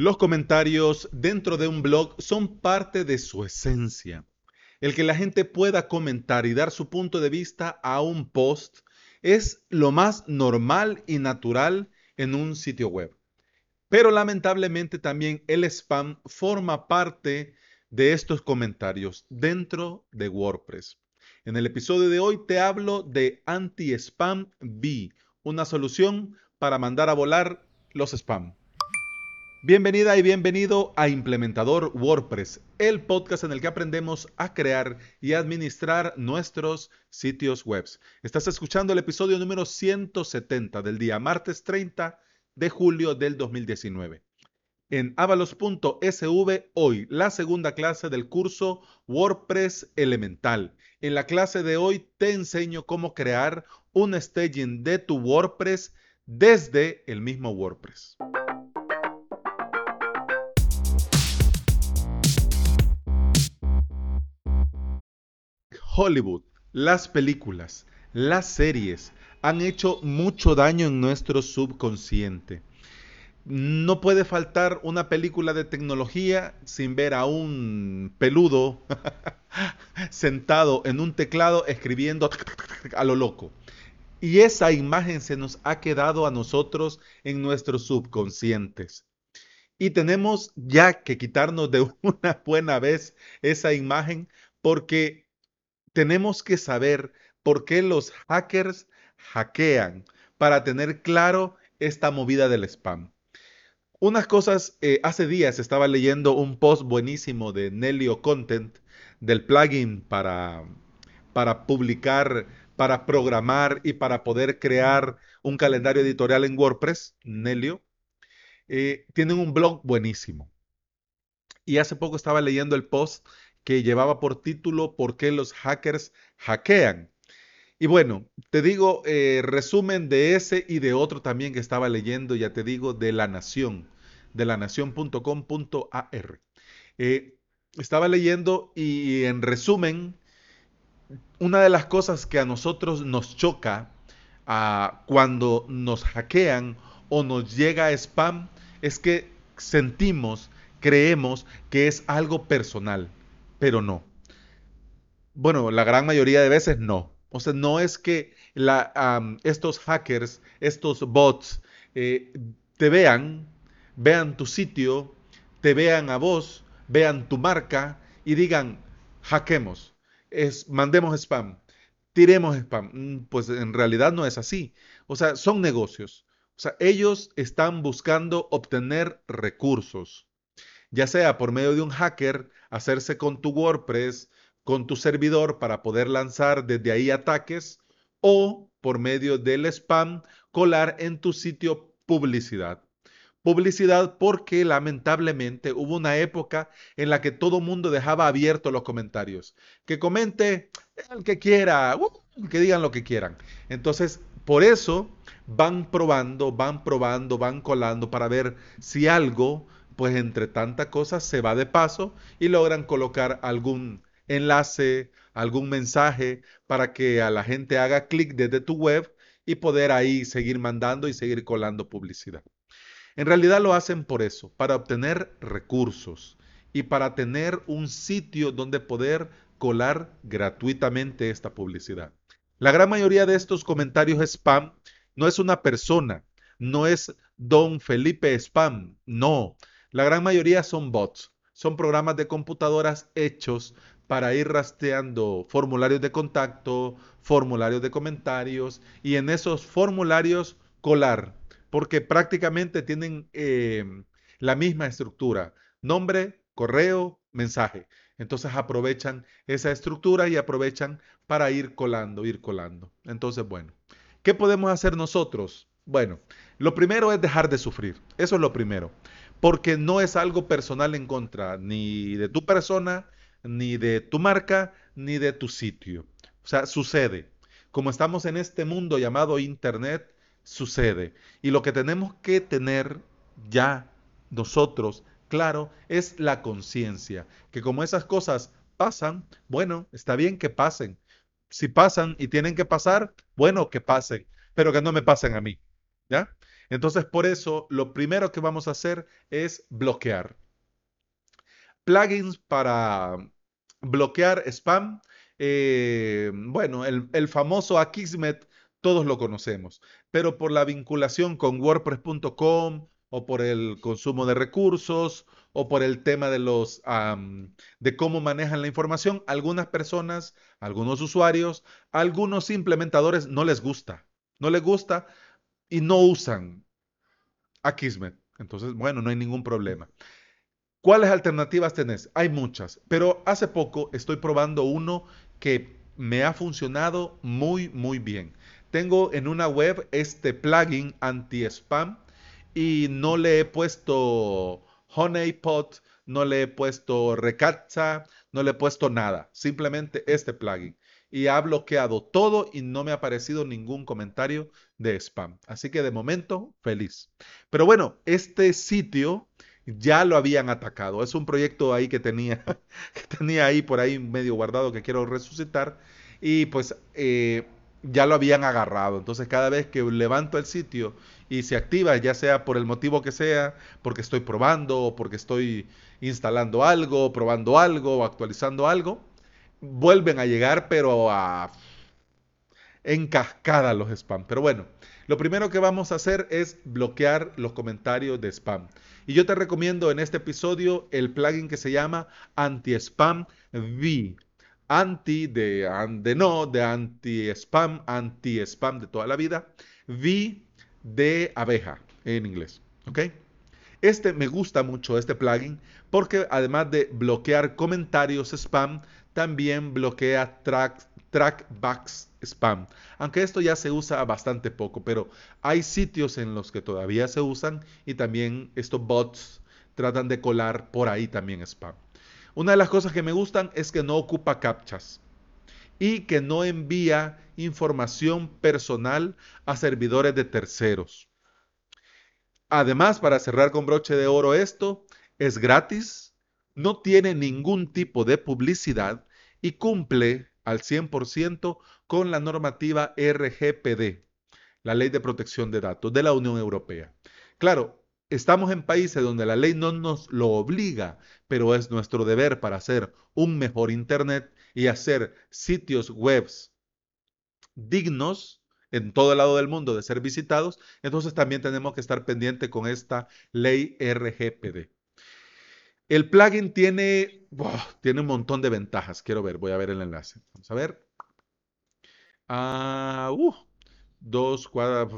Los comentarios dentro de un blog son parte de su esencia. El que la gente pueda comentar y dar su punto de vista a un post es lo más normal y natural en un sitio web. Pero lamentablemente también el spam forma parte de estos comentarios dentro de WordPress. En el episodio de hoy te hablo de Anti-Spam B, una solución para mandar a volar los spam. Bienvenida y bienvenido a Implementador WordPress, el podcast en el que aprendemos a crear y administrar nuestros sitios web. Estás escuchando el episodio número 170 del día martes 30 de julio del 2019. En avalos.sv hoy la segunda clase del curso WordPress Elemental. En la clase de hoy te enseño cómo crear un staging de tu WordPress desde el mismo WordPress. Hollywood, las películas, las series han hecho mucho daño en nuestro subconsciente. No puede faltar una película de tecnología sin ver a un peludo sentado en un teclado escribiendo a lo loco. Y esa imagen se nos ha quedado a nosotros en nuestros subconscientes. Y tenemos ya que quitarnos de una buena vez esa imagen porque tenemos que saber por qué los hackers hackean para tener claro esta movida del spam. Unas cosas, eh, hace días estaba leyendo un post buenísimo de Nelio Content del plugin para, para publicar, para programar y para poder crear un calendario editorial en WordPress, Nelio. Eh, tienen un blog buenísimo. Y hace poco estaba leyendo el post que llevaba por título ¿Por qué los hackers hackean? Y bueno, te digo, eh, resumen de ese y de otro también que estaba leyendo, ya te digo, de La Nación, de lanación.com.ar. Eh, estaba leyendo y en resumen, una de las cosas que a nosotros nos choca ah, cuando nos hackean o nos llega spam es que sentimos, creemos que es algo personal pero no. Bueno, la gran mayoría de veces no. O sea, no es que estos hackers, estos bots, eh, te vean, vean tu sitio, te vean a vos, vean tu marca y digan, hackemos, es, mandemos spam, tiremos spam. Mm, pues en realidad no es así. O sea, son negocios. O sea, ellos están buscando obtener recursos ya sea por medio de un hacker, hacerse con tu WordPress, con tu servidor para poder lanzar desde ahí ataques, o por medio del spam, colar en tu sitio publicidad. Publicidad porque lamentablemente hubo una época en la que todo mundo dejaba abiertos los comentarios. Que comente el que quiera, uh, que digan lo que quieran. Entonces, por eso van probando, van probando, van colando para ver si algo pues entre tantas cosas se va de paso y logran colocar algún enlace, algún mensaje para que a la gente haga clic desde tu web y poder ahí seguir mandando y seguir colando publicidad. En realidad lo hacen por eso, para obtener recursos y para tener un sitio donde poder colar gratuitamente esta publicidad. La gran mayoría de estos comentarios spam no es una persona, no es don Felipe Spam, no, la gran mayoría son bots, son programas de computadoras hechos para ir rastreando formularios de contacto, formularios de comentarios y en esos formularios colar, porque prácticamente tienen em, la misma estructura, nombre, correo, mensaje. Entonces aprovechan esa estructura y aprovechan para ir colando, ir colando. Entonces, bueno, ¿qué podemos hacer nosotros? Bueno, lo primero es dejar de sufrir. Eso es lo primero porque no es algo personal en contra ni de tu persona, ni de tu marca, ni de tu sitio. O sea, sucede. Como estamos en este mundo llamado Internet, sucede. Y lo que tenemos que tener ya nosotros, claro, es la conciencia. Que como esas cosas pasan, bueno, está bien que pasen. Si pasan y tienen que pasar, bueno, que pasen, pero que no me pasen a mí. ¿Ya? Entonces, por eso, lo primero que vamos a hacer es bloquear. Plugins para bloquear spam. Eh, bueno, el, el famoso Akismet todos lo conocemos, pero por la vinculación con WordPress.com o por el consumo de recursos o por el tema de los de cómo manejan la información, algunas personas, algunos usuarios, algunos implementadores no les gusta, no les gusta y no usan Akismet. Entonces, bueno, no hay ningún problema. ¿Cuáles alternativas tenés? Hay muchas, pero hace poco estoy probando uno que me ha funcionado muy, muy bien. Tengo en una web este plugin anti-spam y no le he puesto honeypot, no le he puesto recaptcha, no le he puesto nada, simplemente este plugin. Y ha bloqueado todo y no me ha aparecido ningún comentario de spam. Así que de momento, feliz. Pero bueno, este sitio ya lo habían atacado. Es un proyecto ahí que tenía, que tenía ahí por ahí medio guardado que quiero resucitar. Y pues eh, ya lo habían agarrado. Entonces cada vez que levanto el sitio y se activa, ya sea por el motivo que sea, porque estoy probando o porque estoy instalando algo, probando algo o actualizando algo, vuelven a llegar pero a en cascada los spam. Pero bueno, lo primero que vamos a hacer es bloquear los comentarios de spam. Y yo te recomiendo en este episodio el plugin que se llama Anti-Spam V anti de, de no, de anti-spam, anti-spam de toda la vida, V de abeja en inglés. ¿Ok? Este me gusta mucho, este plugin, porque además de bloquear comentarios spam, también bloquea track, trackbacks spam. Aunque esto ya se usa bastante poco, pero hay sitios en los que todavía se usan y también estos bots tratan de colar por ahí también spam. Una de las cosas que me gustan es que no ocupa captchas y que no envía información personal a servidores de terceros. Además, para cerrar con broche de oro esto, es gratis, no tiene ningún tipo de publicidad y cumple al 100% con la normativa RGPD, la Ley de Protección de Datos de la Unión Europea. Claro, Estamos en países donde la ley no nos lo obliga, pero es nuestro deber para hacer un mejor Internet y hacer sitios web dignos en todo el lado del mundo de ser visitados, entonces también tenemos que estar pendiente con esta ley RGPD. El plugin tiene, tiene un montón de ventajas. Quiero ver, voy a ver el enlace. Vamos a ver. Ah, uh, dos cuadras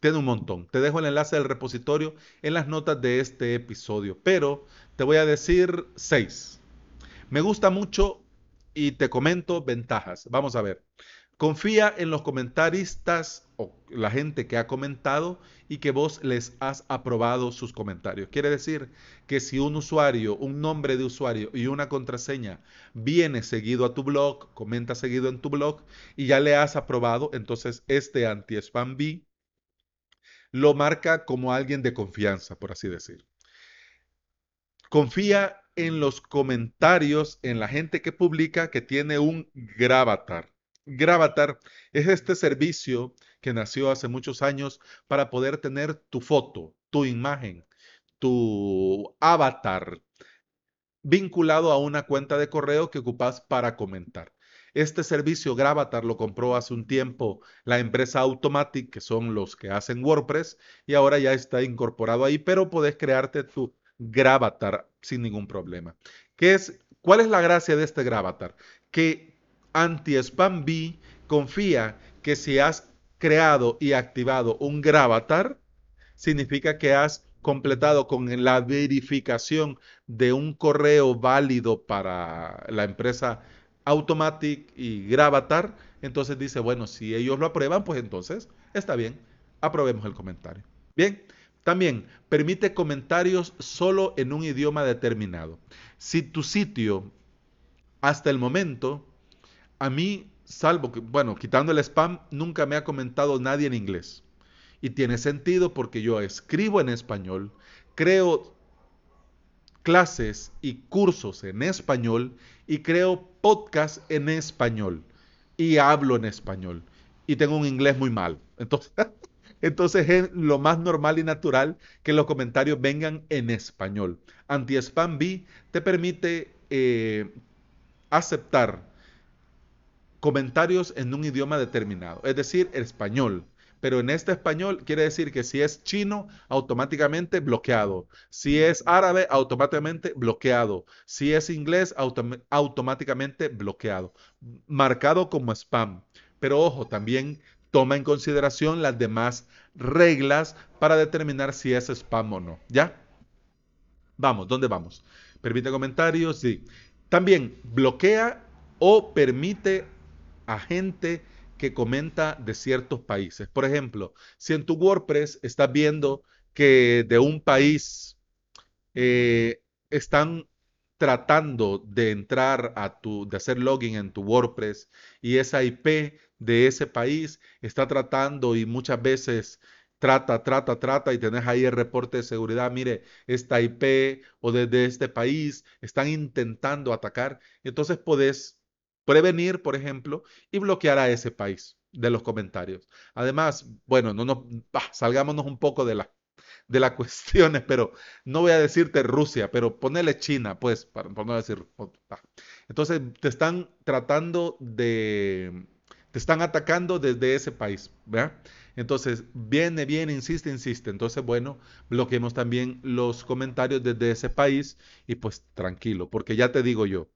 tiene un montón. Te dejo el enlace del repositorio en las notas de este episodio, pero te voy a decir seis. Me gusta mucho y te comento ventajas. Vamos a ver. Confía en los comentaristas o la gente que ha comentado y que vos les has aprobado sus comentarios. Quiere decir que si un usuario, un nombre de usuario y una contraseña viene seguido a tu blog, comenta seguido en tu blog y ya le has aprobado, entonces este anti-spam B lo marca como alguien de confianza, por así decir. Confía en los comentarios, en la gente que publica que tiene un Gravatar. Gravatar es este servicio que nació hace muchos años para poder tener tu foto, tu imagen, tu avatar vinculado a una cuenta de correo que ocupas para comentar. Este servicio Gravatar lo compró hace un tiempo la empresa Automatic, que son los que hacen WordPress, y ahora ya está incorporado ahí, pero podés crearte tu Gravatar sin ningún problema. ¿Qué es, ¿Cuál es la gracia de este Gravatar? Que Anti-Spam B confía que si has creado y activado un Gravatar, significa que has completado con la verificación de un correo válido para la empresa Automatic y Gravatar, entonces dice, bueno, si ellos lo aprueban, pues entonces está bien, aprobemos el comentario. Bien, también permite comentarios solo en un idioma determinado. Si tu sitio, hasta el momento, a mí, salvo que, bueno, quitando el spam, nunca me ha comentado nadie en inglés. Y tiene sentido porque yo escribo en español, creo clases y cursos en español y creo podcast en español y hablo en español y tengo un inglés muy mal. Entonces, Entonces es lo más normal y natural que los comentarios vengan en español. Anti-Spam B te permite eh, aceptar comentarios en un idioma determinado, es decir, español. Pero en este español quiere decir que si es chino, automáticamente bloqueado. Si es árabe, automáticamente bloqueado. Si es inglés, automáticamente bloqueado. Marcado como spam. Pero ojo, también toma en consideración las demás reglas para determinar si es spam o no. ¿Ya? Vamos, ¿dónde vamos? Permite comentarios, sí. También bloquea o permite a gente que comenta de ciertos países. Por ejemplo, si en tu WordPress estás viendo que de un país eh, están tratando de entrar a tu, de hacer login en tu WordPress y esa IP de ese país está tratando y muchas veces trata, trata, trata y tenés ahí el reporte de seguridad, mire, esta IP o desde este país están intentando atacar, entonces podés prevenir, por ejemplo, y bloquear a ese país de los comentarios. Además, bueno, no nos salgámonos un poco de la de las cuestiones, pero no voy a decirte Rusia, pero ponele China, pues, para, no decir. Entonces, te están tratando de, te están atacando desde ese país, ¿verdad? Entonces, viene, viene, insiste, insiste. Entonces, bueno, bloqueemos también los comentarios desde ese país y pues tranquilo, porque ya te digo yo,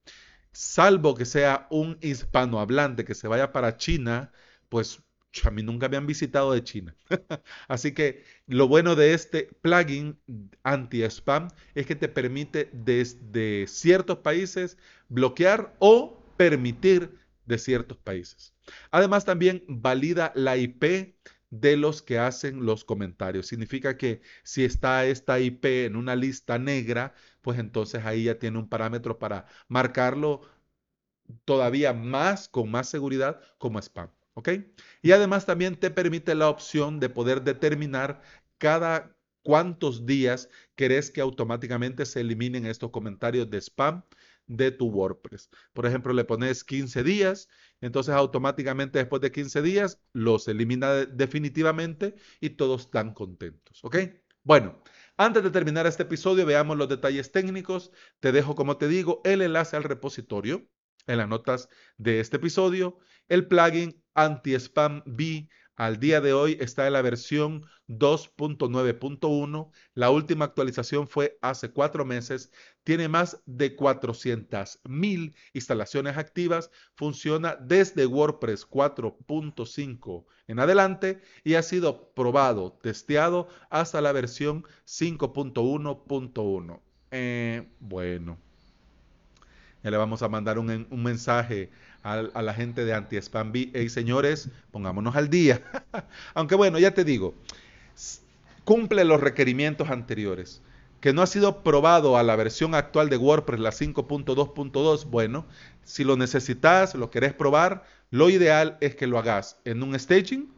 salvo que sea un hispanohablante que se vaya para China, pues a mí nunca me han visitado de China. Así que lo bueno de este plugin anti-spam es que te permite desde ciertos países bloquear o permitir de ciertos países. Además también valida la IP de los que hacen los comentarios. Significa que si está esta IP en una lista negra, pues entonces ahí ya tiene un parámetro para marcarlo todavía más, con más seguridad, como spam. Y además también te permite la opción de poder determinar cada cuántos días querés que automáticamente se eliminen estos comentarios de spam de tu WordPress. Por ejemplo, le pones 15 días, entonces automáticamente después de 15 días los elimina definitivamente y todos están contentos. ¿Ok? Bueno, antes de terminar este episodio, veamos los detalles técnicos. Te dejo, como te digo, el enlace al repositorio en las notas de este episodio. El plugin Anti-Spam B al día de hoy está en la versión 2.9.1. La última actualización fue hace cuatro meses. Tiene más de 400.000 instalaciones activas. Funciona desde WordPress 4.5 en adelante y ha sido probado, testeado hasta la versión 5.1.1. Eh, bueno. Ya le vamos a mandar un, mensaje a, la gente de Anti-Spam B. Hey, señores, pongámonos al día. Aunque bueno, ya te digo, cumple los requerimientos anteriores. Que no ha sido probado a la versión actual de WordPress, la 5.2.2. Bueno, si lo necesitas, lo querés probar, lo ideal es que lo hagas en un staging,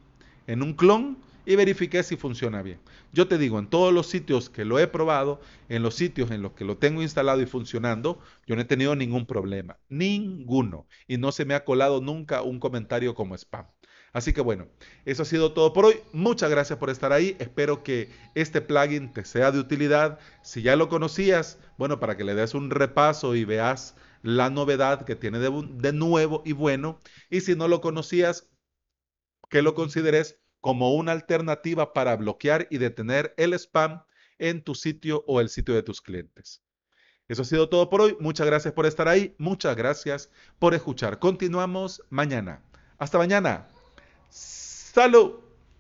en un clon y verifique si funciona bien. Yo te digo, en todos los sitios que lo he probado, en los sitios en los que lo tengo instalado y funcionando, yo no he tenido ningún problema, ninguno. Y no se me ha colado nunca un comentario como spam. Así que bueno, eso ha sido todo por hoy. Muchas gracias por estar ahí. Espero que este plugin te sea de utilidad. Si ya lo conocías, bueno, para que le des un repaso y veas la novedad que tiene de, de nuevo y bueno. Y si no lo conocías, que lo consideres como una alternativa para bloquear y detener el spam en tu sitio o el sitio de tus clientes. Eso ha sido todo por hoy. Muchas gracias por estar ahí. Muchas gracias por escuchar. Continuamos mañana. Hasta mañana. Salud.